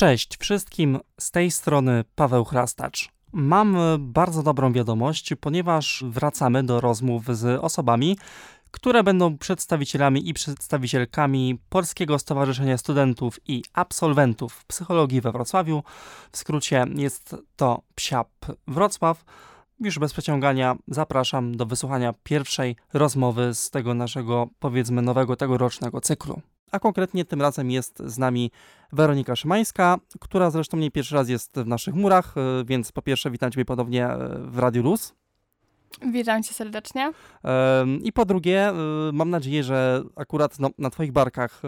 Cześć wszystkim, z tej strony Paweł Chrastacz. Mam bardzo dobrą wiadomość, ponieważ wracamy do rozmów z osobami, które będą przedstawicielami i przedstawicielkami Polskiego Stowarzyszenia Studentów i Absolwentów Psychologii we Wrocławiu. W skrócie jest to PSIAP Wrocław. Już bez przeciągania zapraszam do wysłuchania pierwszej rozmowy z tego naszego, powiedzmy, nowego tegorocznego cyklu. A konkretnie tym razem jest z nami Weronika Szymańska, która zresztą nie pierwszy raz jest w naszych murach, y, więc po pierwsze witam Ciebie ponownie y, w Radiu Luz. Witam cię serdecznie. I po drugie, y, mam nadzieję, że akurat no, na Twoich barkach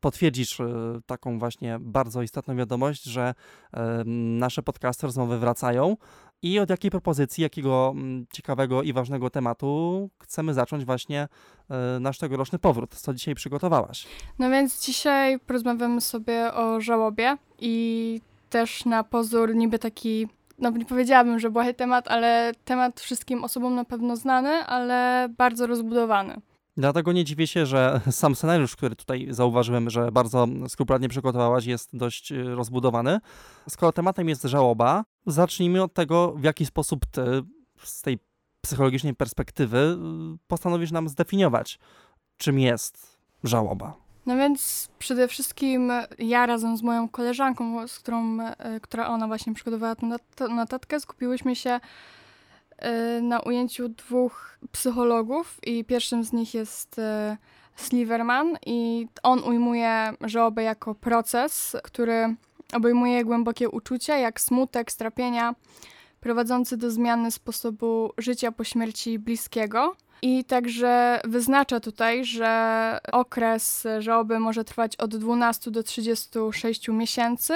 potwierdzisz taką właśnie bardzo istotną wiadomość, że nasze podcasty, rozmowy wracają. I od jakiej propozycji, jakiego mm, ciekawego i ważnego tematu chcemy zacząć właśnie e, nasz tegoroczny powrót? Co dzisiaj przygotowałaś? No więc dzisiaj porozmawiamy sobie o żałobie i też na pozór niby taki, no nie powiedziałabym, że błahy temat, ale temat wszystkim osobom na pewno znany, ale bardzo rozbudowany. Dlatego nie dziwię się, że sam scenariusz, który tutaj zauważyłem, że bardzo skrupulatnie przygotowałaś, jest dość y, rozbudowany. Skoro tematem jest żałoba, zacznijmy od tego, w jaki sposób ty z tej psychologicznej perspektywy y, postanowisz nam zdefiniować, czym jest żałoba. No więc przede wszystkim ja razem z moją koleżanką, z którą, y, która ona właśnie przygotowała tę notatkę, skupiłyśmy się na ujęciu dwóch psychologów i pierwszym z nich jest y, Sliverman i on ujmuje żałobę jako proces, który obejmuje głębokie uczucia, jak smutek, strapienia, prowadzący do zmiany sposobu życia po śmierci bliskiego. I także wyznacza tutaj, że okres żałoby może trwać od 12 do 36 miesięcy,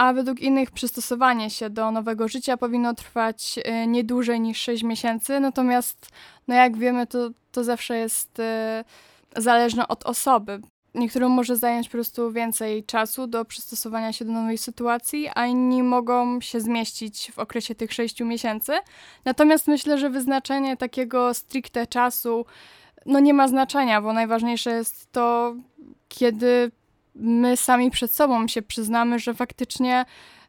a według innych przystosowanie się do nowego życia powinno trwać y, nie dłużej niż 6 miesięcy, natomiast no jak wiemy, to, to zawsze jest y, zależne od osoby. Niektórym może zająć po prostu więcej czasu do przystosowania się do nowej sytuacji, a inni mogą się zmieścić w okresie tych 6 miesięcy. Natomiast myślę, że wyznaczenie takiego stricte czasu no nie ma znaczenia, bo najważniejsze jest to, kiedy my sami przed sobą się przyznamy, że faktycznie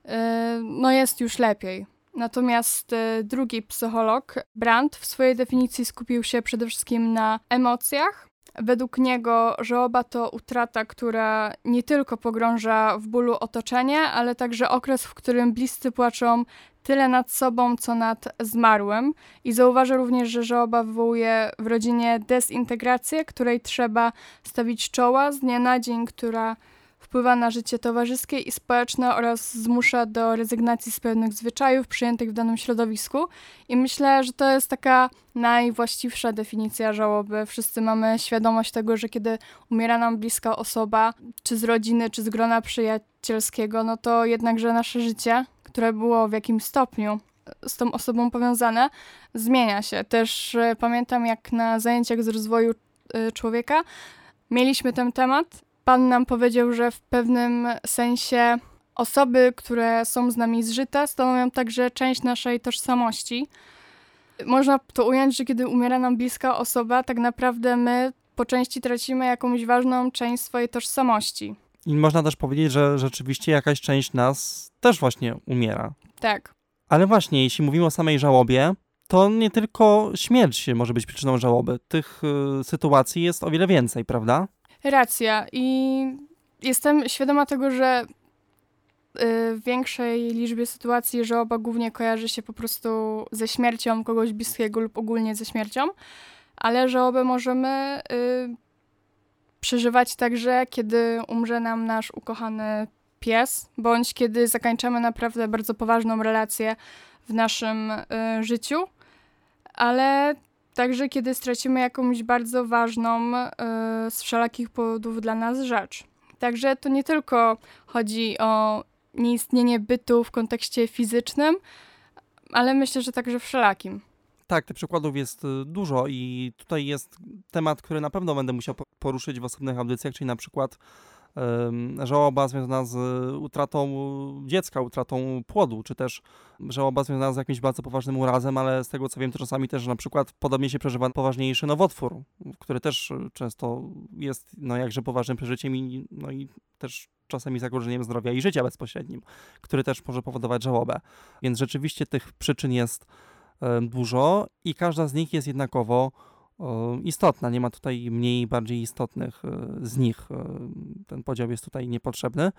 e, no jest już lepiej. Natomiast e, drugi psycholog, Brandt, w swojej definicji skupił się przede wszystkim na emocjach. Według niego żałoba to utrata, która nie tylko pogrąża w bólu otoczenie, ale także okres, w którym bliscy płaczą tyle nad sobą, co nad zmarłym. I zauważa również, że żałoba wywołuje w rodzinie dezintegrację, której trzeba stawić czoła z dnia na dzień, która wpływa na życie towarzyskie i społeczne oraz zmusza do rezygnacji z pewnych zwyczajów przyjętych w danym środowisku. I myślę, że to jest taka najwłaściwsza definicja żałoby. Wszyscy mamy świadomość tego, że kiedy umiera nam bliska osoba, czy z rodziny, czy z grona przyjacielskiego, no to jednakże nasze życie, które było w jakimś stopniu z tą osobą powiązane, zmienia się. Też e, pamiętam, jak na zajęciach z rozwoju e, człowieka mieliśmy ten temat Pan nam powiedział, że w pewnym sensie osoby, które są z nami zżyte, stanowią także część naszej tożsamości. Można to ująć, że kiedy umiera nam bliska osoba, tak naprawdę my po części tracimy jakąś ważną część swojej tożsamości. I można też powiedzieć, że rzeczywiście jakaś część nas też właśnie umiera. Tak. Ale właśnie, jeśli mówimy o samej żałobie, to nie tylko śmierć może być przyczyną żałoby. Tych y, sytuacji jest o wiele więcej, prawda? Racja. I jestem świadoma tego, że y, w większej liczbie sytuacji żałoba głównie kojarzy się po prostu ze śmiercią kogoś bliskiego lub ogólnie ze śmiercią, ale żałobę możemy y, przeżywać także, kiedy umrze nam nasz ukochany pies, bądź kiedy zakończymy naprawdę bardzo poważną relację w naszym y, życiu, ale Także kiedy stracimy jakąś bardzo ważną y, z wszelakich powodów dla nas rzecz. Także to nie tylko chodzi o nieistnienie bytu w kontekście fizycznym, ale myślę, że także wszelakim. Tak, tych przykładów jest y, dużo i tutaj jest temat, który na pewno będę musiał poruszyć w osobnych audycjach, czyli na przykład żałoba związana z utratą dziecka, utratą płodu, czy też żałoba związana z jakimś bardzo poważnym urazem, ale z tego co wiem, to czasami też na przykład podobnie się przeżywa poważniejszy nowotwór, który też często jest no, jakże poważnym przeżyciem i, no, i też czasami zagrożeniem zdrowia i życia bezpośrednim, który też może powodować żałobę. Więc rzeczywiście tych przyczyn jest dużo i każda z nich jest jednakowo istotna. Nie ma tutaj mniej, bardziej istotnych z nich. Ten podział jest tutaj niepotrzebny.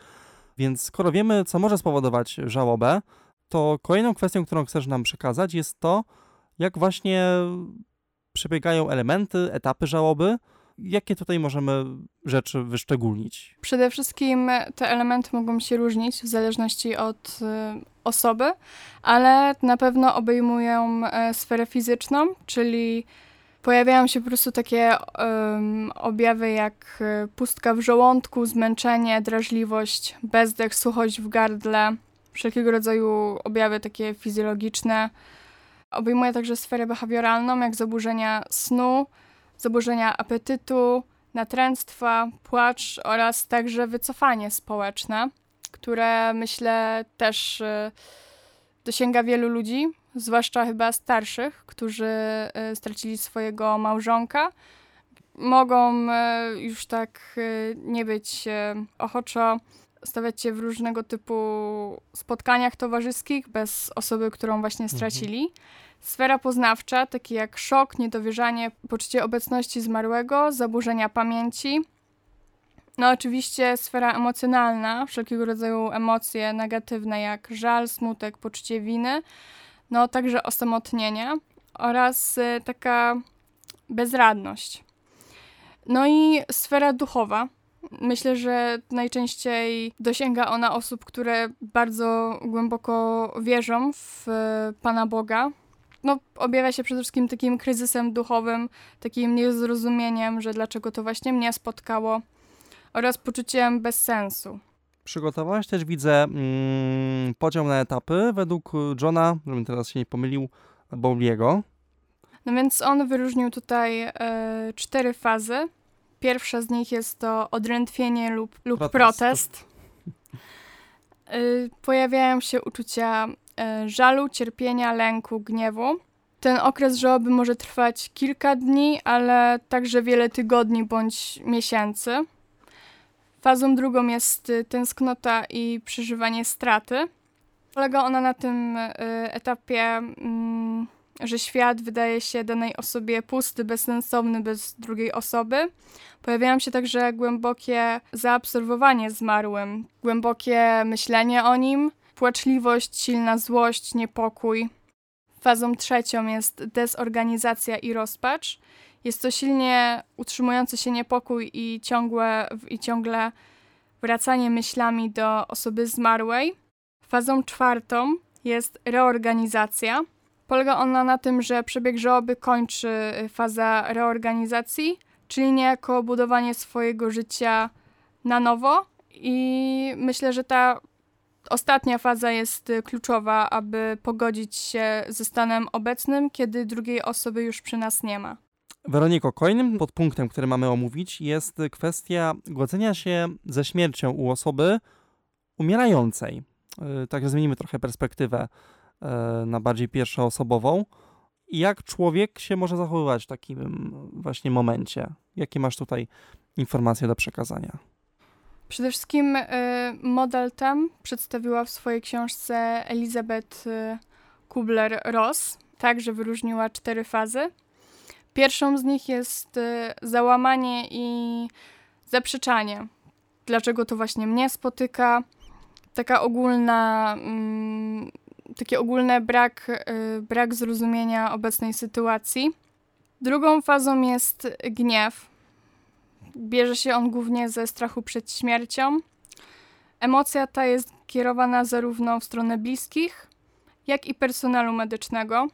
Więc skoro wiemy, co może spowodować żałobę, to kolejną kwestią, którą chcesz nam przekazać, jest to, jak właśnie przebiegają elementy, etapy żałoby. Jakie tutaj możemy rzeczy wyszczególnić? Przede wszystkim te elementy mogą się różnić w zależności od y, osoby, ale na pewno obejmują y, sferę fizyczną, czyli pojawiają się po prostu takie um, objawy jak y, pustka w żołądku, zmęczenie, drażliwość, bezdech, suchość w gardle, wszelkiego rodzaju objawy takie fizjologiczne. Obejmuje także sferę behawioralną, jak zaburzenia snu, zaburzenia apetytu, natręctwa, płacz oraz także wycofanie społeczne, które myślę też y, dosięga wielu ludzi, zwłaszcza chyba starszych, którzy y, stracili swojego małżonka. Mogą y, już tak nie być ochoczo stawiać się w różnego typu spotkaniach towarzyskich bez osoby, którą właśnie mhm. stracili. Mhm. Sfera poznawcza, takie jak szok, niedowierzanie, poczucie obecności zmarłego, zaburzenia pamięci. No oczywiście sfera emocjonalna, wszelkiego rodzaju emocje negatywne jak żal, smutek, poczucie winy, no także osamotnienie oraz y, taka bezradność. No i sfera duchowa, Myślę, że najczęściej dosięga ona osób, które bardzo głęboko wierzą w e, Pana Boga. No, objawia się przede wszystkim takim kryzysem duchowym, takim niezrozumieniem, że dlaczego to właśnie mnie spotkało, oraz poczuciem bezsensu. Przygotowałaś też, widzę, mm, podział na etapy według Johna, żebym teraz się nie pomylił, Bowliego. No więc on wyróżnił tutaj e, cztery fazy. Pierwsza z nich jest to odrętwienie lub, lub protest. protest. Y, pojawiają się uczucia y, żalu, cierpienia, lęku, gniewu. Ten okres żałoby może trwać kilka dni, ale także wiele tygodni bądź miesięcy. Fazą drugą jest y, tęsknota i przeżywanie straty. Polega ona na tym etapie mm, że świat wydaje się danej osobie pusty, bezsensowny bez drugiej osoby. Pojawiają się także głębokie zaabsorbowanie zmarłym, głębokie myślenie o nim, płaczliwość, silna złość, niepokój. Fazą trzecią jest dezorganizacja i rozpacz. Jest to silnie utrzymujący się niepokój i ciągłe, i ciągle wracanie myślami do osoby zmarłej. Fazą czwartą jest reorganizacja. Polega ona na tym, że przebieg żałoby kończy y, faza reorganizacji, czyli niejako budowanie swojego życia na nowo. I myślę, że ta ostatnia faza jest y, kluczowa, aby pogodzić się ze stanem obecnym, kiedy drugiej osoby już przy nas nie ma. Weroniko, kolejnym podpunktem, który mamy omówić, jest kwestia godzenia się ze śmiercią u osoby umierającej. Y, tak, zmienimy trochę perspektywę E, na bardziej pierwszoosobową. Jak człowiek się może zachowywać w takim właśnie momencie? Jakie masz tutaj informacje do przekazania? Przede wszystkim y, model ten przedstawiła w swojej książce Elizabeth y, Kubler-Ross. Także wyróżniła cztery fazy. Pierwszą z nich jest y, załamanie i zaprzeczanie. Dlaczego to właśnie mnie spotyka? Taka ogólna mm, taki ogólny brak, brak zrozumienia obecnej sytuacji. Drugą fazą jest gniew. Bierze się on głównie ze strachu przed śmiercią. Emocja ta jest kierowana zarówno w stronę bliskich, jak i personelu medycznego.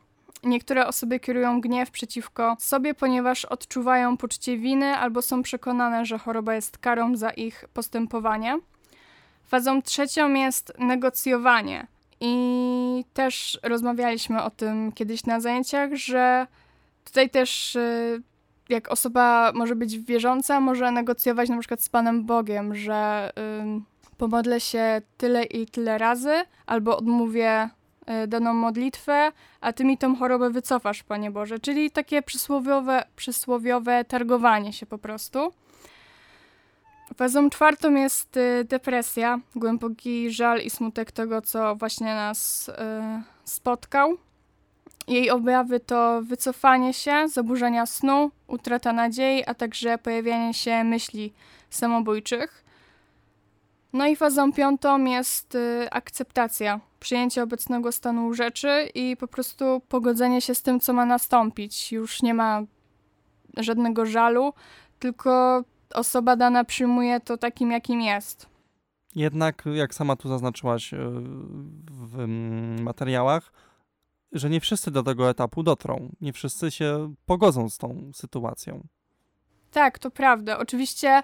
Niektóre osoby kierują gniew przeciwko sobie, ponieważ odczuwają poczucie winy albo są przekonane, że choroba jest karą za ich postępowanie. Fazą trzecią jest negocjowanie – i też rozmawialiśmy o tym kiedyś na zajęciach, że tutaj też y, jak osoba może być wierząca, może negocjować na przykład z Panem Bogiem, że y, pomodlę się tyle i tyle razy, albo odmówię y, daną modlitwę, a ty mi tą chorobę wycofasz, Panie Boże. Czyli takie przysłowiowe, przysłowiowe targowanie się po prostu. Fazą czwartą jest y, depresja, głęboki żal i smutek tego, co właśnie nas y, spotkał. Jej objawy to wycofanie się, zaburzenia snu, utrata nadziei, a także pojawianie się myśli samobójczych. No i fazą piątą jest y, akceptacja, przyjęcie obecnego stanu rzeczy i po prostu pogodzenie się z tym, co ma nastąpić. Już nie ma żadnego żalu, tylko osoba dana przyjmuje to takim, jakim jest. Jednak, jak sama tu zaznaczyłaś e, w materiałach, że nie wszyscy do tego etapu dotrą. Nie wszyscy się pogodzą z tą sytuacją. Tak, to prawda. Oczywiście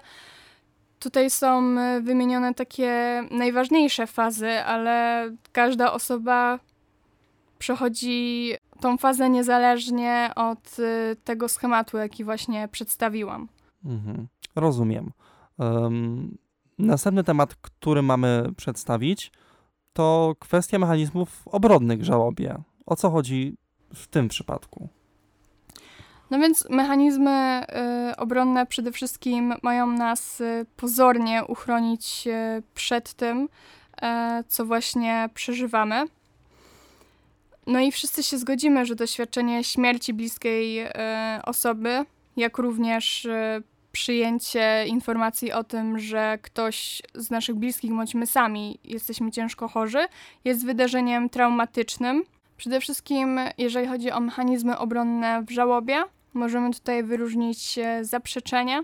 tutaj są e, wymienione takie najważniejsze fazy, ale każda osoba przechodzi tą fazę niezależnie od e, tego schematu, jaki właśnie przedstawiłam. Mhm. Rozumiem. Um, następny temat, który mamy przedstawić, to kwestia mechanizmów obronnych w żałobie. O co chodzi w tym przypadku? No więc mechanizmy y, obronne przede wszystkim mają nas y, pozornie uchronić y, przed tym, y, co właśnie przeżywamy. No i wszyscy się zgodzimy, że doświadczenie śmierci bliskiej y, osoby, jak również y, przyjęcie informacji o tym, że ktoś z naszych bliskich bądź my sami jesteśmy ciężko chorzy, jest wydarzeniem traumatycznym. Przede wszystkim, jeżeli chodzi o mechanizmy obronne w żałobie, możemy tutaj wyróżnić zaprzeczenie,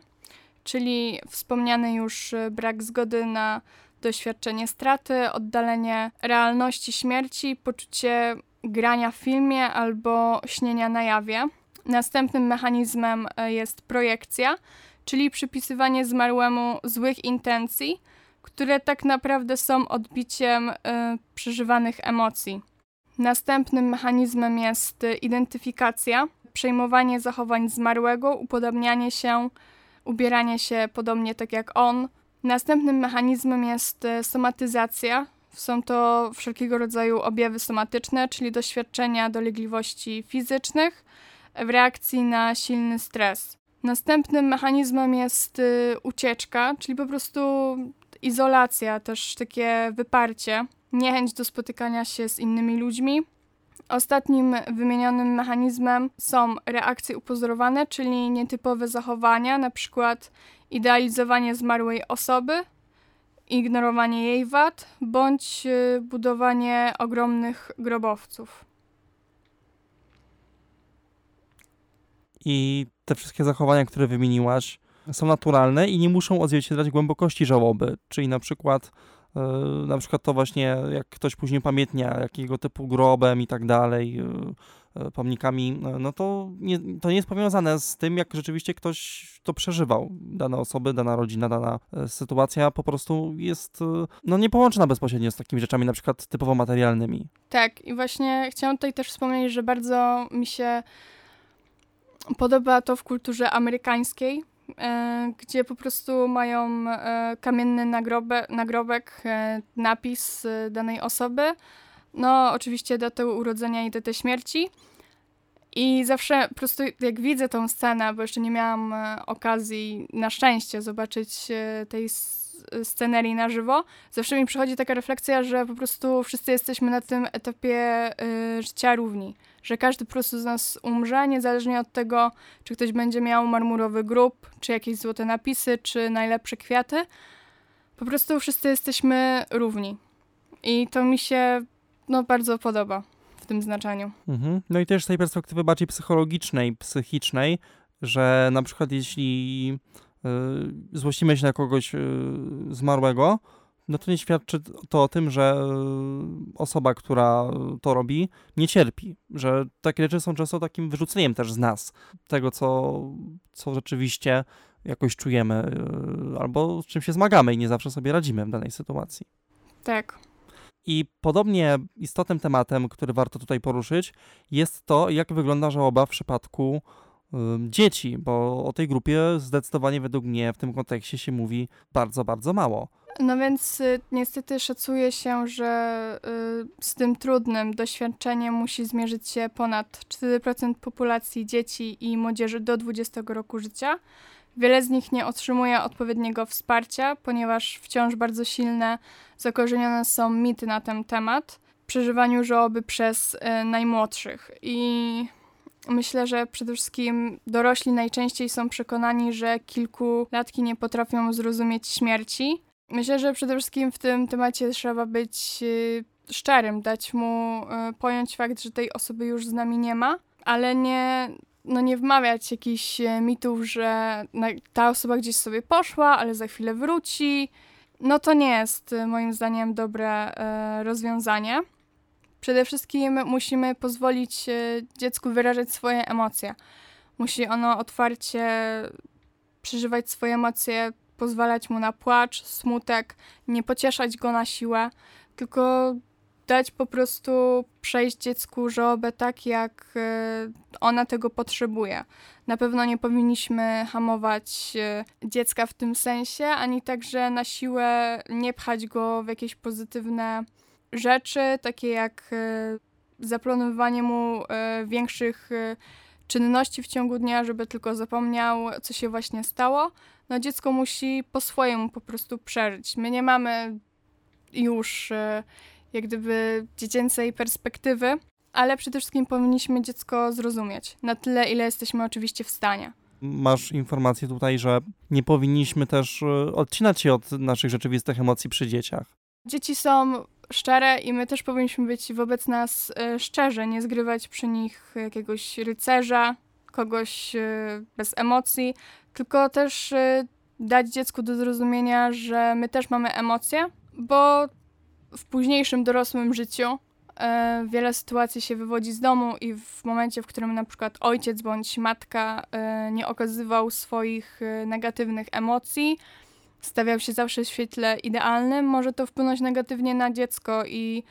czyli wspomniany już brak zgody na doświadczenie straty, oddalenie realności śmierci, poczucie grania w filmie albo śnienia na jawie. Następnym mechanizmem jest projekcja, czyli przypisywanie zmarłemu złych intencji, które tak naprawdę są odbiciem y, przeżywanych emocji. Następnym mechanizmem jest identyfikacja, przejmowanie zachowań zmarłego, upodobnianie się, ubieranie się podobnie tak jak on. Następnym mechanizmem jest y, somatyzacja. Są to wszelkiego rodzaju objawy somatyczne, czyli doświadczenia dolegliwości fizycznych w reakcji na silny stres. Następnym mechanizmem jest y, ucieczka, czyli po prostu izolacja, też takie wyparcie, niechęć do spotykania się z innymi ludźmi. Ostatnim wymienionym mechanizmem są reakcje upozorowane, czyli nietypowe zachowania, przykład idealizowanie zmarłej osoby, ignorowanie jej wad bądź y, budowanie ogromnych grobowców. I te wszystkie zachowania, które wymieniłaś, są naturalne i nie muszą odzwierciedlać głębokości żałoby. Czyli na przykład, na przykład to właśnie, jak ktoś później pamiętnia, jakiego typu grobem i tak dalej, yy, pomnikami, no to nie, to nie jest powiązane z tym, jak rzeczywiście ktoś to przeżywał. Dane osoby, dana rodzina, dana sytuacja po prostu jest no, niepołączona bezpośrednio z takimi rzeczami, na przykład typowo materialnymi. Tak, i właśnie chciałam tutaj też wspomnieć, że bardzo mi się podoba to w kulturze amerykańskiej, e, gdzie po prostu mają e, kamienny nagrobe, nagrobek, e, napis danej osoby. No, oczywiście datę urodzenia i datę śmierci. I zawsze po prostu jak widzę tą scenę, bo jeszcze nie miałam okazji na szczęście zobaczyć tej scenerii na żywo, zawsze mi przychodzi taka refleksja, że po prostu wszyscy jesteśmy na tym etapie życia równi. Że każdy po prostu z nas umrze, niezależnie od tego, czy ktoś będzie miał marmurowy grób, czy jakieś złote napisy, czy najlepsze kwiaty. Po prostu wszyscy jesteśmy równi. I to mi się no, bardzo podoba w tym znaczeniu. Mhm. No i też z tej perspektywy bardziej psychologicznej, psychicznej, że na przykład jeśli Y, złościmy się na kogoś y, zmarłego, no to nie świadczy to o tym, że y, osoba, która to robi, nie cierpi. Że takie rzeczy są często takim wyrzuceniem też z nas, tego, co, co rzeczywiście jakoś czujemy albo z czym się zmagamy i nie zawsze sobie radzimy w danej sytuacji. Tak. I podobnie istotnym tematem, który warto tutaj poruszyć, jest to, jak wygląda żałoba w przypadku dzieci, bo o tej grupie zdecydowanie według mnie w tym kontekście się mówi bardzo, bardzo mało. No więc y, niestety szacuje się, że y, z tym trudnym doświadczeniem musi zmierzyć się ponad 4% populacji dzieci i młodzieży do 20 roku życia, Wiele z nich nie otrzymuje odpowiedniego wsparcia, ponieważ wciąż bardzo silne, zakorzenione są mity na ten temat, przeżywaniu żałoby przez y, najmłodszych. I myślę, że przede wszystkim dorośli najczęściej są przekonani, że kilkulatki nie potrafią zrozumieć śmierci. Myślę, że przede wszystkim w tym temacie trzeba być y, szczerym, dać mu y, pojąć fakt, że tej osoby już z nami nie ma, ale nie, no nie wmawiać jakichś e, mitów, że ta osoba gdzieś sobie poszła, ale za chwilę wróci. No to nie jest moim zdaniem dobre rozwiązanie. Przede wszystkim musimy pozwolić dziecku wyrażać swoje emocje. Musi ono otwarcie przeżywać swoje emocje, pozwalać mu na płacz, smutek, nie pocieszać go na siłę, tylko dać po prostu przejść dziecku żałobę tak, jak e, ona tego potrzebuje. Na pewno nie powinniśmy hamować e, dziecka w tym sensie, ani także na siłę nie pchać go w jakieś pozytywne rzeczy, takie jak e, zaplanowanie mu większych czynności w ciągu dnia, żeby tylko zapomniał, co się właśnie stało. No dziecko musi po swojemu po prostu przeżyć. My nie mamy już jak gdyby dziecięcej perspektywy, ale przede wszystkim powinniśmy dziecko zrozumieć na tyle, ile jesteśmy oczywiście w stanie. Masz informację tutaj, że nie powinniśmy też e, odcinać się od naszych rzeczywistych emocji przy dzieciach. Dzieci są szczere i my też powinniśmy być wobec nas e, szczerzy, nie zgrywać przy nich jakiegoś rycerza, kogoś e, bez emocji, tylko też dać dziecku do zrozumienia, że my też mamy emocje, bo w późniejszym dorosłym życiu e, wiele sytuacji się wywodzi z domu i w momencie, w którym na przykład ojciec bądź matka e, nie okazywał swoich e, negatywnych emocji, stawiał się zawsze w świetle idealnym, może to wpłynąć negatywnie na dziecko i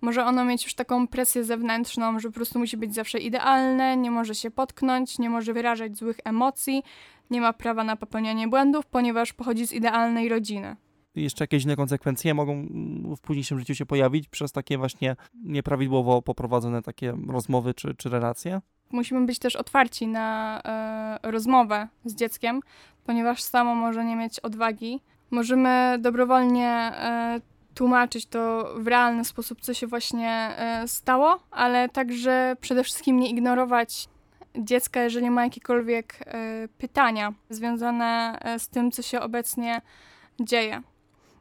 może ono mieć już taką presję zewnętrzną, że po prostu musi być zawsze idealne, nie może się potknąć, nie może wyrażać złych emocji, nie ma prawa na popełnianie błędów, ponieważ pochodzi z idealnej rodziny jeszcze jakieś inne konsekwencje mogą w późniejszym życiu się pojawić przez takie właśnie nieprawidłowo poprowadzone takie rozmowy czy, czy relacje? Musimy być też otwarci na e, rozmowę z dzieckiem, ponieważ samo może nie mieć odwagi. Możemy dobrowolnie e, tłumaczyć to w realny sposób, co się właśnie e, stało, ale także przede wszystkim nie ignorować dziecka, jeżeli ma jakiekolwiek e, pytania związane z tym, co się obecnie dzieje.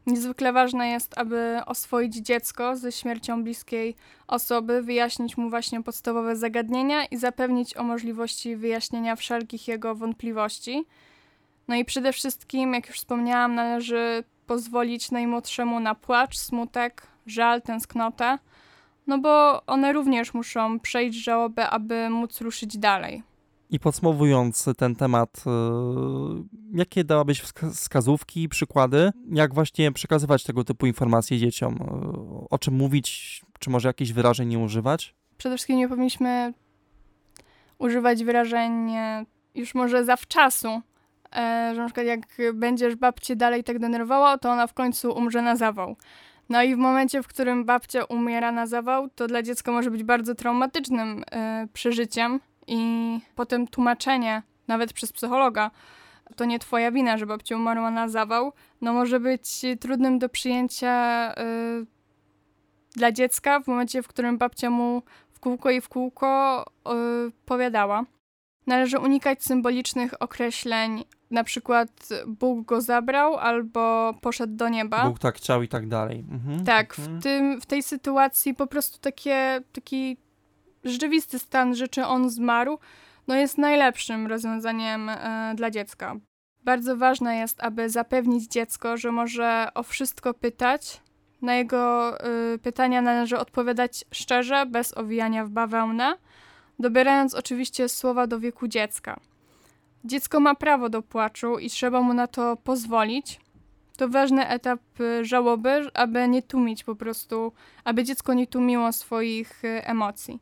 Niezwykle ważne jest, aby oswoić dziecko ze śmiercią bliskiej osoby, wyjaśnić mu właśnie podstawowe zagadnienia i zapewnić o możliwości wyjaśnienia wszelkich jego wątpliwości. No i przede wszystkim, jak już wspomniałam, należy pozwolić najmłodszemu na płacz, smutek, żal, tęsknotę, no bo one również muszą przejść żałobę, aby móc ruszyć dalej. I podsumowując ten temat, y, jakie dałabyś wskazówki, przykłady, jak właśnie przekazywać tego typu informacje dzieciom? Y, o czym mówić, czy może jakichś wyrażeń nie używać? Przede wszystkim nie powinniśmy używać wyrażeń już może zawczasu, e, że na przykład jak będziesz babcię dalej tak denerwowała, to ona w końcu umrze na zawał. No i w momencie, w którym babcia umiera na zawał, to dla dziecka może być bardzo traumatycznym e, przeżyciem, i potem tłumaczenie, nawet przez psychologa, to nie twoja wina, że babcia umarła na zawał, no może być trudnym do przyjęcia y, dla dziecka w momencie, w którym babcia mu w kółko i w kółko y, powiadała. Należy unikać symbolicznych określeń, na przykład Bóg go zabrał albo poszedł do nieba. Bóg tak chciał i tak dalej. Mhm. Tak, mhm. w, tym, w tej sytuacji po prostu takie, taki rzeczywisty stan rzeczy on zmarł, no jest najlepszym rozwiązaniem e, dla dziecka. Bardzo ważne jest, aby zapewnić dziecko, że może o wszystko pytać. Na jego y, pytania należy odpowiadać szczerze, bez owijania w bawełnę, dobierając oczywiście słowa do wieku dziecka. Dziecko ma prawo do płaczu i trzeba mu na to pozwolić. To ważny etap y, żałoby, aby nie tłumić po prostu, aby dziecko nie tłumiło swoich y, emocji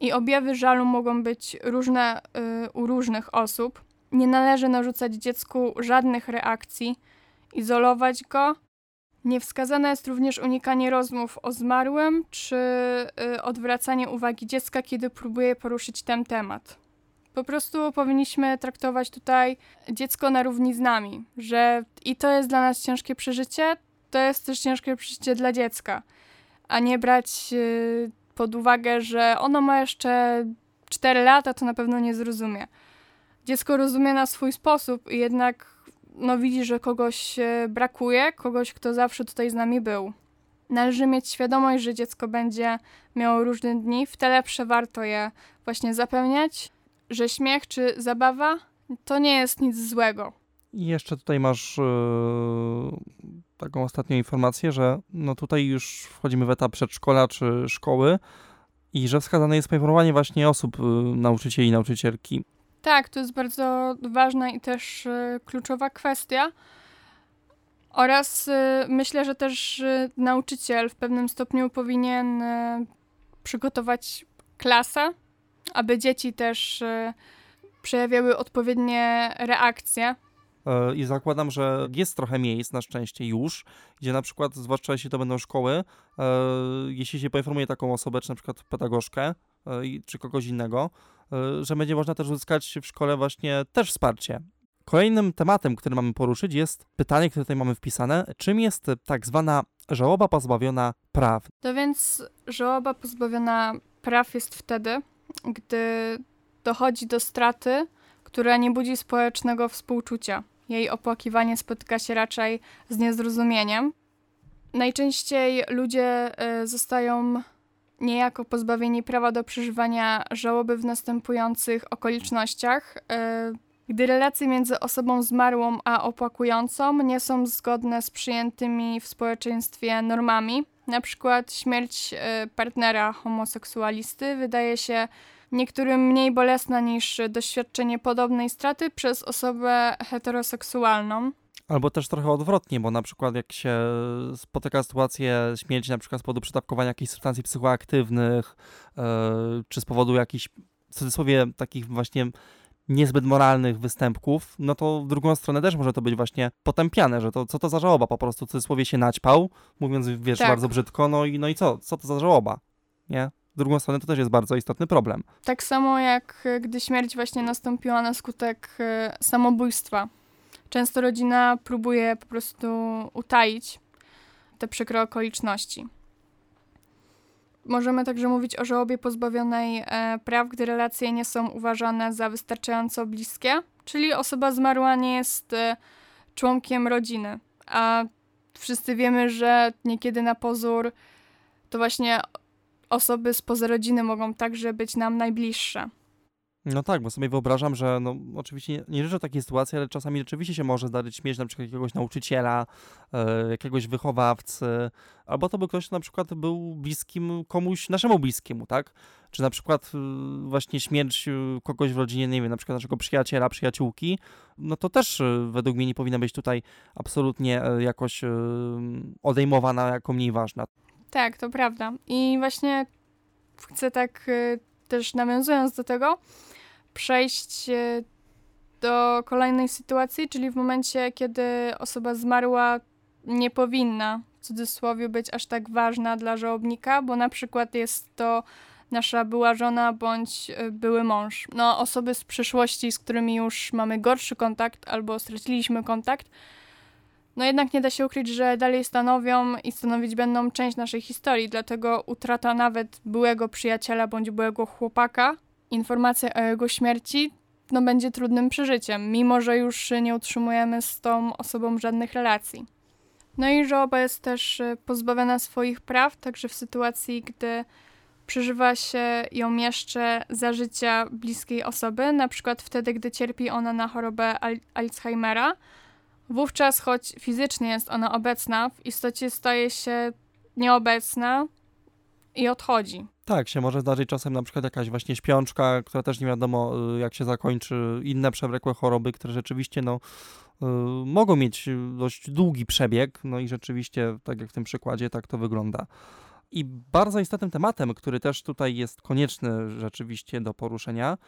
i objawy żalu mogą być różne y, u różnych osób. Nie należy narzucać dziecku żadnych reakcji, izolować go. Niewskazane jest również unikanie rozmów o zmarłym czy odwracanie uwagi dziecka, kiedy próbuje poruszyć ten temat. Po prostu powinniśmy traktować tutaj dziecko na równi z nami, że i to jest dla nas ciężkie przeżycie, to jest też ciężkie przeżycie dla dziecka, a nie brać y, pod uwagę, że ono ma jeszcze 4 lata, to na pewno nie zrozumie. Dziecko rozumie na swój sposób i jednak no, widzi, że kogoś e, brakuje, kogoś, kto zawsze tutaj z nami był. Należy mieć świadomość, że dziecko będzie miało różne dni, w te lepsze warto je właśnie zapewniać, że śmiech czy zabawa to nie jest nic złego. I jeszcze tutaj masz yy, taką ostatnią informację, że no tutaj już wchodzimy w etap przedszkola czy szkoły i że wskazane jest poinformowanie właśnie osób, yy, nauczycieli i nauczycielki. Tak, to jest bardzo ważna i też yy, kluczowa kwestia. Oraz myślę, że też nauczyciel w pewnym stopniu powinien przygotować klasę, aby dzieci też przejawiały odpowiednie reakcje. E, I zakładam, że jest trochę miejsc na szczęście już, gdzie na przykład, zwłaszcza jeśli to będą szkoły, e, jeśli się poinformuje taką osobę, czy na przykład pedagogzkę, e, czy kogoś innego, że będzie można też uzyskać w szkole właśnie też wsparcie. Kolejnym tematem, który mamy poruszyć jest pytanie, które tutaj mamy wpisane. Czym jest tak zwana żałoba pozbawiona praw? To więc żałoba pozbawiona praw jest wtedy, gdy dochodzi do straty, która nie budzi społecznego współczucia. Jej opłakiwanie spotyka się raczej z niezrozumieniem. Najczęściej ludzie y, zostają niejako pozbawieni prawa do przeżywania żałoby w następujących okolicznościach. Y, gdy relacje między osobą zmarłą a opłakującą nie są zgodne z przyjętymi w społeczeństwie normami, na przykład śmierć e, partnera homoseksualisty wydaje się niektórym mniej bolesna niż doświadczenie podobnej straty przez osobę heteroseksualną. Albo też trochę odwrotnie, bo na przykład jak się spotyka sytuację śmierci na przykład z powodu przytapkowania jakichś substancji psychoaktywnych, yy, czy z powodu jakichś w cudzysłowie takich właśnie niezbyt moralnych występków, no to w drugą stronę też może to być właśnie potępiane, że to co to za żałoba, po prostu w cudzysłowie się naćpał, mówiąc, wiesz, tak. bardzo brzydko, no i, no i co, co to za żałoba, nie? W drugą stronę to też jest bardzo istotny problem. Tak samo jak e, gdy śmierć właśnie nastąpiła na skutek e, samobójstwa. Często rodzina próbuje po prostu utaić te przykre okoliczności. Możemy także mówić o żałobie pozbawionej e, praw, gdy relacje nie są uważane za wystarczająco bliskie, czyli osoba zmarła nie jest e, członkiem rodziny, a wszyscy wiemy, że niekiedy na pozór to właśnie osoby spoza rodziny mogą także być nam najbliższe. No tak, bo sobie wyobrażam, że no, oczywiście nie, życzę takiej sytuacji, ale czasami rzeczywiście się może zdarzyć śmierć na przykład jakiegoś nauczyciela, e, jakiegoś wychowawcy, albo to by ktoś na przykład był bliskim komuś, naszemu bliskiemu, tak? Czy na przykład e, właśnie śmierć e, kogoś w rodzinie, nie wiem, na przykład naszego przyjaciela, przyjaciółki, no to też e, według mnie nie powinna być tutaj absolutnie e, jakoś e, odejmowana jako mniej ważna. Tak, to prawda. I właśnie chcę tak też nawiązując do tego, przejść e, do kolejnej sytuacji, czyli w momencie, kiedy osoba zmarła nie powinna w cudzysłowie być aż tak ważna dla żałobnika, bo na przykład jest to nasza była żona bądź e, były mąż. No, osoby z przyszłości, z którymi już mamy gorszy kontakt albo straciliśmy kontakt, no jednak nie da się ukryć, że dalej stanowią i stanowić będą część naszej historii, dlatego utrata nawet byłego przyjaciela bądź byłego chłopaka, informacja o jego śmierci, no będzie trudnym przeżyciem, mimo że już nie utrzymujemy z tą osobą żadnych relacji. No i żałoba jest też e, pozbawiona swoich praw, także w sytuacji, gdy przeżywa się ją jeszcze za życia bliskiej osoby, na przykład wtedy, gdy cierpi ona na chorobę Al Alzheimera, Wówczas, choć fizycznie jest ona obecna, w istocie staje się nieobecna i odchodzi. Tak, się może zdarzyć czasem na przykład jakaś właśnie śpiączka, która też nie wiadomo y, jak się zakończy, inne przewlekłe choroby, które rzeczywiście no, y, mogą mieć dość długi przebieg, no i rzeczywiście, tak jak w tym przykładzie, tak to wygląda. I bardzo istotnym tematem, który też tutaj jest konieczny rzeczywiście do poruszenia,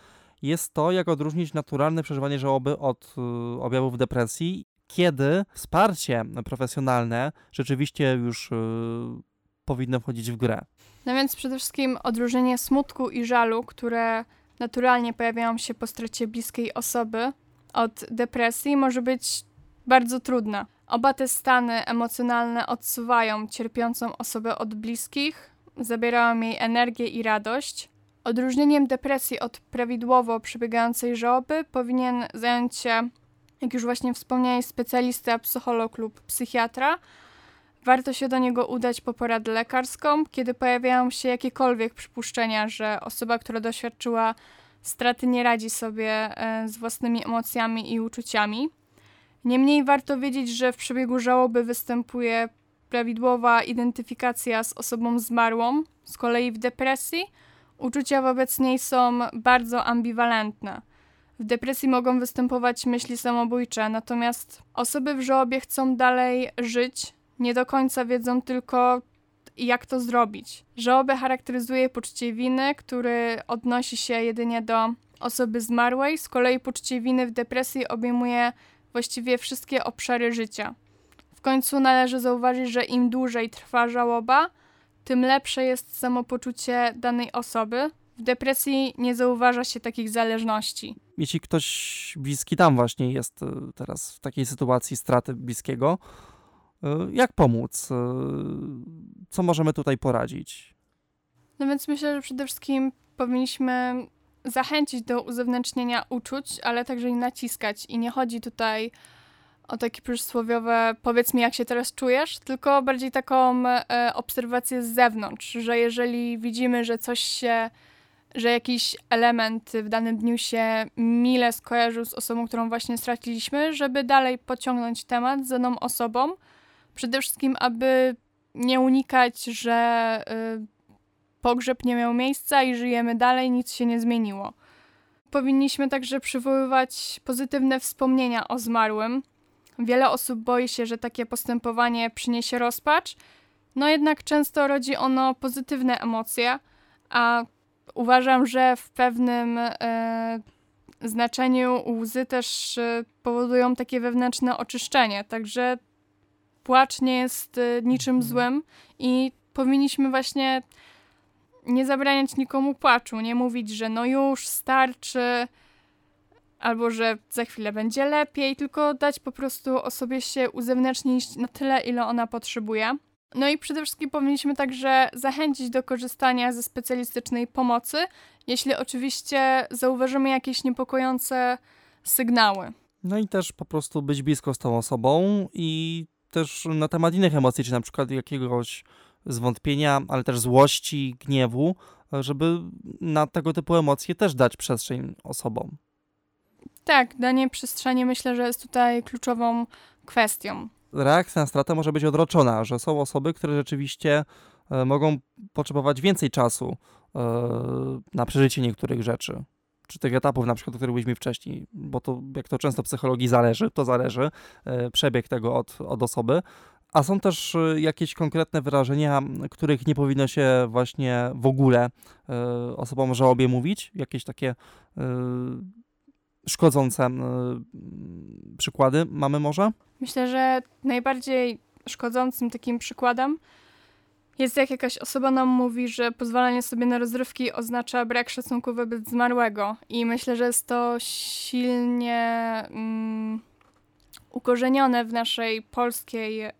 jest to, jak odróżnić naturalne przeżywanie żałoby od y, objawów depresji kiedy wsparcie profesjonalne rzeczywiście już yy, powinno wchodzić w grę. No więc przede wszystkim odróżnienie smutku i żalu, które naturalnie pojawiają się po stracie bliskiej osoby od depresji, może być bardzo trudna. Oba te stany emocjonalne odsuwają cierpiącą osobę od bliskich, zabierają jej energię i radość. Odróżnieniem depresji od prawidłowo przebiegającej żałoby powinien zająć się, jak już właśnie wspomniałeś, specjalista, psycholog lub psychiatra. Warto się do niego udać po poradę lekarską, kiedy pojawiają się jakiekolwiek przypuszczenia, że osoba, która doświadczyła straty, nie radzi sobie e, z własnymi emocjami i uczuciami. Niemniej warto wiedzieć, że w przebiegu żałoby występuje prawidłowa identyfikacja z osobą zmarłą. Z kolei w depresji uczucia wobec niej są bardzo ambiwalentne. W depresji mogą występować myśli samobójcze, natomiast osoby w żałobie chcą dalej żyć, nie do końca wiedzą tylko, jak to zrobić. Żałobę charakteryzuje poczucie winy, który odnosi się jedynie do osoby zmarłej, z kolei poczucie winy w depresji obejmuje właściwie wszystkie obszary życia. W końcu należy zauważyć, że im dłużej trwa żałoba, tym lepsze jest samopoczucie danej osoby. W depresji nie zauważa się takich zależności. Jeśli ktoś bliski tam właśnie jest e, teraz w takiej sytuacji straty bliskiego, e, jak pomóc? E, co możemy tutaj poradzić? No więc myślę, że przede wszystkim powinniśmy zachęcić do uzewnętrznienia uczuć, ale także i naciskać. I nie chodzi tutaj o takie przysłowiowe powiedz mi, jak się teraz czujesz, tylko bardziej taką e, obserwację z zewnątrz, że jeżeli widzimy, że coś się, że jakiś element w danym dniu się mile skojarzył z osobą, którą właśnie straciliśmy, żeby dalej pociągnąć temat z daną osobą. Przede wszystkim, aby nie unikać, że y, pogrzeb nie miał miejsca i żyjemy dalej, nic się nie zmieniło. Powinniśmy także przywoływać pozytywne wspomnienia o zmarłym. Wiele osób boi się, że takie postępowanie przyniesie rozpacz, no jednak często rodzi ono pozytywne emocje, a uważam, że w pewnym e, znaczeniu łzy też e, powodują takie wewnętrzne oczyszczenie, także płacz nie jest e, niczym mhm. złym i powinniśmy właśnie nie zabraniać nikomu płaczu, nie mówić, że no już starczy, albo że za chwilę będzie lepiej, tylko dać po prostu osobie się uzewnętrznić na tyle, ile ona potrzebuje. No i przede wszystkim powinniśmy także zachęcić do korzystania ze specjalistycznej pomocy, jeśli oczywiście zauważymy jakieś niepokojące sygnały. No i też po prostu być blisko z tą osobą i też na temat innych emocji, czy na przykład jakiegoś zwątpienia, ale też złości, gniewu, żeby na tego typu emocje też dać przestrzeń osobom. Tak, danie przestrzeni myślę, że jest tutaj kluczową kwestią. Reakcja na stratę może być odroczona, że są osoby, które rzeczywiście e, mogą potrzebować więcej czasu e, na przeżycie niektórych rzeczy czy tych etapów, na przykład, o których byliśmy wcześniej, bo to, jak to często psychologii zależy, to zależy, e, przebieg tego od, od osoby, a są też jakieś konkretne wyrażenia, których nie powinno się właśnie w ogóle osobom żałobie mówić? Jakieś takie szkodzące przykłady mamy może? Myślę, że najbardziej szkodzącym takim przykładem jest jak jakaś osoba nam mówi, że pozwalanie sobie na rozrywki oznacza brak szacunku wobec zmarłego. I myślę, że jest to silnie. Mm, ukorzenione w naszej polskiej y,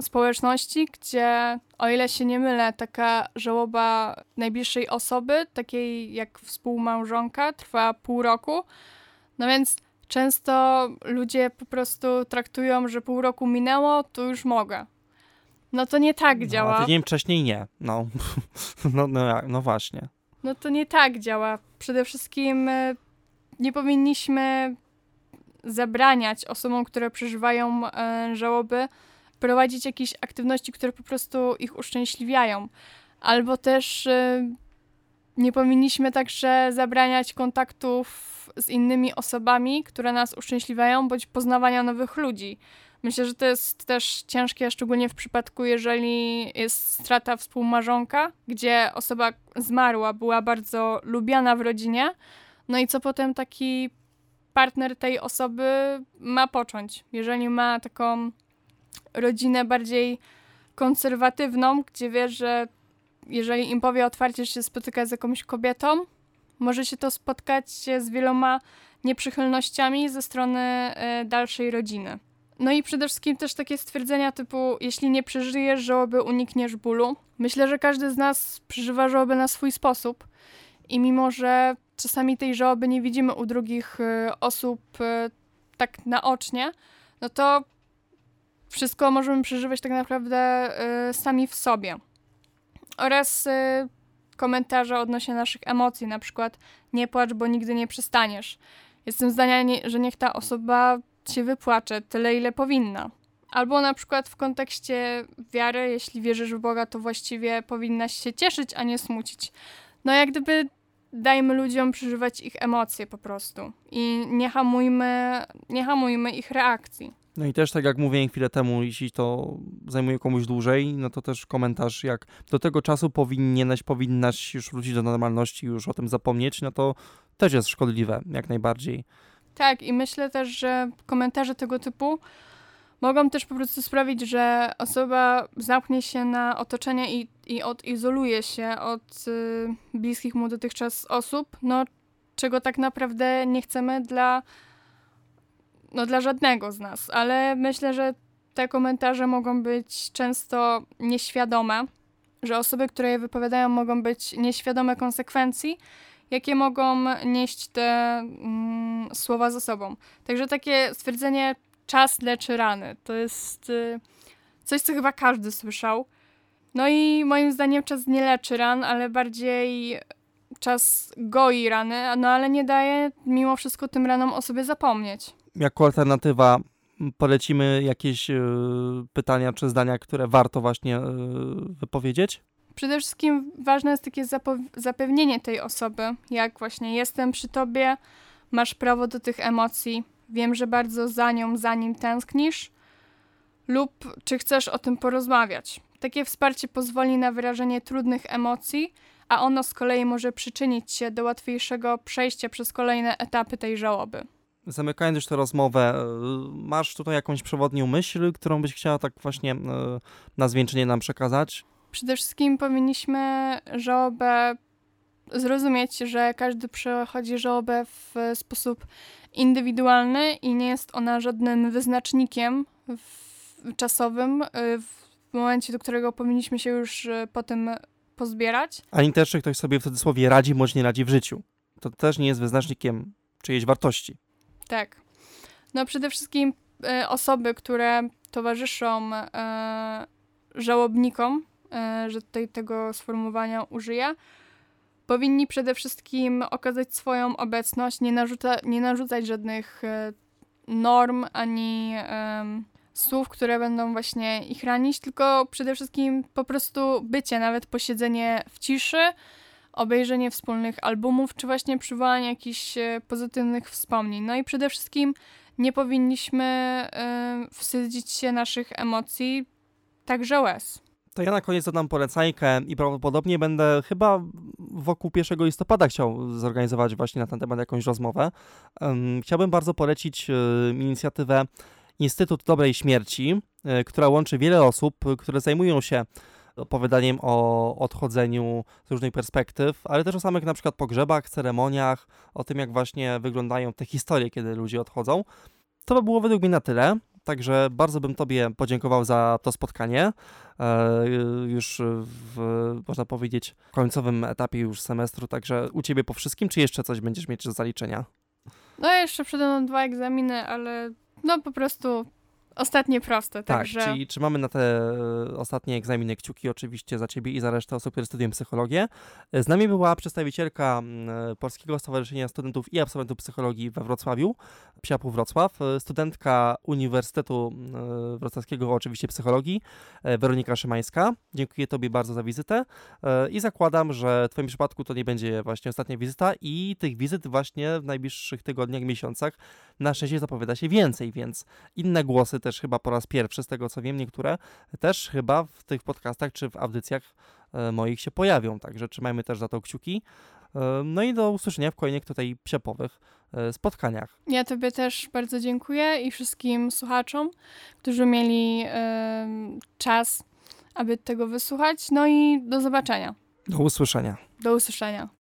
społeczności, gdzie, o ile się nie mylę, taka żałoba najbliższej osoby, takiej jak współmałżonka, trwa pół roku. No więc często ludzie po prostu traktują, że pół roku minęło, to już mogę. No to nie tak działa. No, tydzień wcześniej nie. No. no, no, no właśnie. No to nie tak działa. Przede wszystkim y, nie powinniśmy zabraniać osobom, które przeżywają e, żałoby, prowadzić jakieś aktywności, które po prostu ich uszczęśliwiają. Albo też e, nie powinniśmy także zabraniać kontaktów z innymi osobami, które nas uszczęśliwiają, bądź poznawania nowych ludzi. Myślę, że to jest też ciężkie, szczególnie w przypadku, jeżeli jest strata współmarzonka, gdzie osoba zmarła była bardzo lubiana w rodzinie. No i co potem taki partner tej osoby ma począć. Jeżeli ma taką rodzinę bardziej konserwatywną, gdzie wie, że jeżeli im powie otwarcie, że się spotyka z jakąś kobietą, może się to spotkać z wieloma nieprzychylnościami ze strony e, dalszej rodziny. No i przede wszystkim też takie stwierdzenia typu, jeśli nie przeżyjesz żałoby, unikniesz bólu. Myślę, że każdy z nas przeżywa żałobę na swój sposób i mimo, że czasami tej żałoby nie widzimy u drugich y, osób y, tak naocznie, no to wszystko możemy przeżywać tak naprawdę y, sami w sobie. Oraz komentarze odnośnie naszych emocji, na przykład nie płacz, bo nigdy nie przestaniesz. Jestem zdania, że niech ta osoba się wypłacze tyle, ile powinna. Albo na przykład w kontekście wiary, jeśli wierzysz w Boga, to właściwie powinnaś się cieszyć, a nie smucić. No jak gdyby dajmy ludziom przeżywać ich emocje po prostu i nie hamujmy, nie hamujmy ich reakcji. No i też tak jak mówiłem chwilę temu, jeśli to zajmuje komuś dłużej, no to też komentarz jak do tego czasu powinieneś, powinnaś już wrócić do normalności, już o tym zapomnieć, no to też jest szkodliwe, jak najbardziej. Tak i myślę też, że komentarze tego typu mogą też po prostu sprawić, że osoba zamknie się na otoczenie i, i odizoluje się od y, bliskich mu dotychczas osób, no czego tak naprawdę nie chcemy dla, no, dla żadnego z nas. Ale myślę, że te komentarze mogą być często nieświadome, że osoby, które je wypowiadają, mogą być nieświadome konsekwencji, jakie mogą nieść te mm, słowa za sobą. Także takie stwierdzenie czas leczy rany. To jest y, coś, co chyba każdy słyszał. No i moim zdaniem czas nie leczy ran, ale bardziej czas goi rany, no ale nie daje mimo wszystko tym ranom o sobie zapomnieć. Jako alternatywa polecimy jakieś y, pytania czy zdania, które warto właśnie y, wypowiedzieć? Przede wszystkim ważne jest takie zapewnienie tej osoby, jak właśnie jestem przy tobie, masz prawo do tych emocji, wiem, że bardzo za nią, za nim tęsknisz, lub czy chcesz o tym porozmawiać. Takie wsparcie pozwoli na wyrażenie trudnych emocji, a ono z kolei może przyczynić się do łatwiejszego przejścia przez kolejne etapy tej żałoby. Zamykając już tę rozmowę, e, masz tutaj jakąś przewodnią myśl, którą byś chciała tak właśnie e, na zwieńczenie nam przekazać? Przede wszystkim powinniśmy żałobę zrozumieć, że każdy przechodzi żałobę w sposób indywidualny i nie jest ona żadnym wyznacznikiem czasowym y, w momencie, do którego powinniśmy się już po tym pozbierać. Ani też, czy ktoś sobie w cudzysłowie radzi bądź nie radzi w życiu. To też nie jest wyznacznikiem czyjejś wartości. Tak. No przede wszystkim y, osoby, które towarzyszą żałobnikom, że tutaj tego sformułowania użyję, powinni przede wszystkim okazać swoją obecność, nie, narzuca, nie narzucać żadnych e, norm ani e, słów, które będą właśnie ich ranić, tylko przede wszystkim po prostu bycie, nawet posiedzenie w ciszy, obejrzenie wspólnych albumów, czy właśnie przywołanie jakichś e, pozytywnych wspomnień. No i przede wszystkim nie powinniśmy e, wstydzić się naszych emocji, także łez. To ja na koniec dodam polecajkę i prawdopodobnie będę chyba wokół 1 listopada chciał zorganizować właśnie na ten temat jakąś rozmowę. Chciałbym bardzo polecić e, inicjatywę Instytut Dobrej Śmierci, która łączy wiele osób, które zajmują się opowiadaniem o odchodzeniu z różnych perspektyw, ale też o samych na przykład pogrzebach, ceremoniach, o tym jak właśnie wyglądają te historie, kiedy ludzie odchodzą. To by było według mnie na tyle. Także bardzo bym Tobie podziękował za to spotkanie. E, już w, można powiedzieć, końcowym etapie już semestru. Także u Ciebie po wszystkim, czy jeszcze coś będziesz mieć do zaliczenia? No, jeszcze przede mną dwa egzaminy, ale no po prostu Ostatnie proste, tak, także... czyli trzymamy na te e, ostatnie egzaminy kciuki oczywiście za Ciebie i za resztę osób, które studiują psychologię. E, z nami była przedstawicielka e, Polskiego Stowarzyszenia Studentów i Absolwentów Psychologii we Wrocławiu, Psiapu Wrocław, studentka Uniwersytetu Wrocławskiego oczywiście Psychologii, Weronika Szymańska. Dziękuję Tobie bardzo za wizytę i zakładam, że w Twoim przypadku to nie będzie właśnie ostatnia wizyta i tych wizyt właśnie w najbliższych tygodniach, miesiącach na szczęście zapowiada się więcej, więc inne głosy też chyba po raz pierwszy, z tego co wiem, niektóre też chyba w tych podcastach czy w audycjach e, moich się pojawią, także trzymajmy też za to kciuki. E, no i do usłyszenia w kolejnych tutaj psiapowych e, spotkaniach. Ja Tobie też bardzo dziękuję i wszystkim słuchaczom, którzy mieli czas, aby tego wysłuchać. No i do zobaczenia. Do usłyszenia. Do usłyszenia.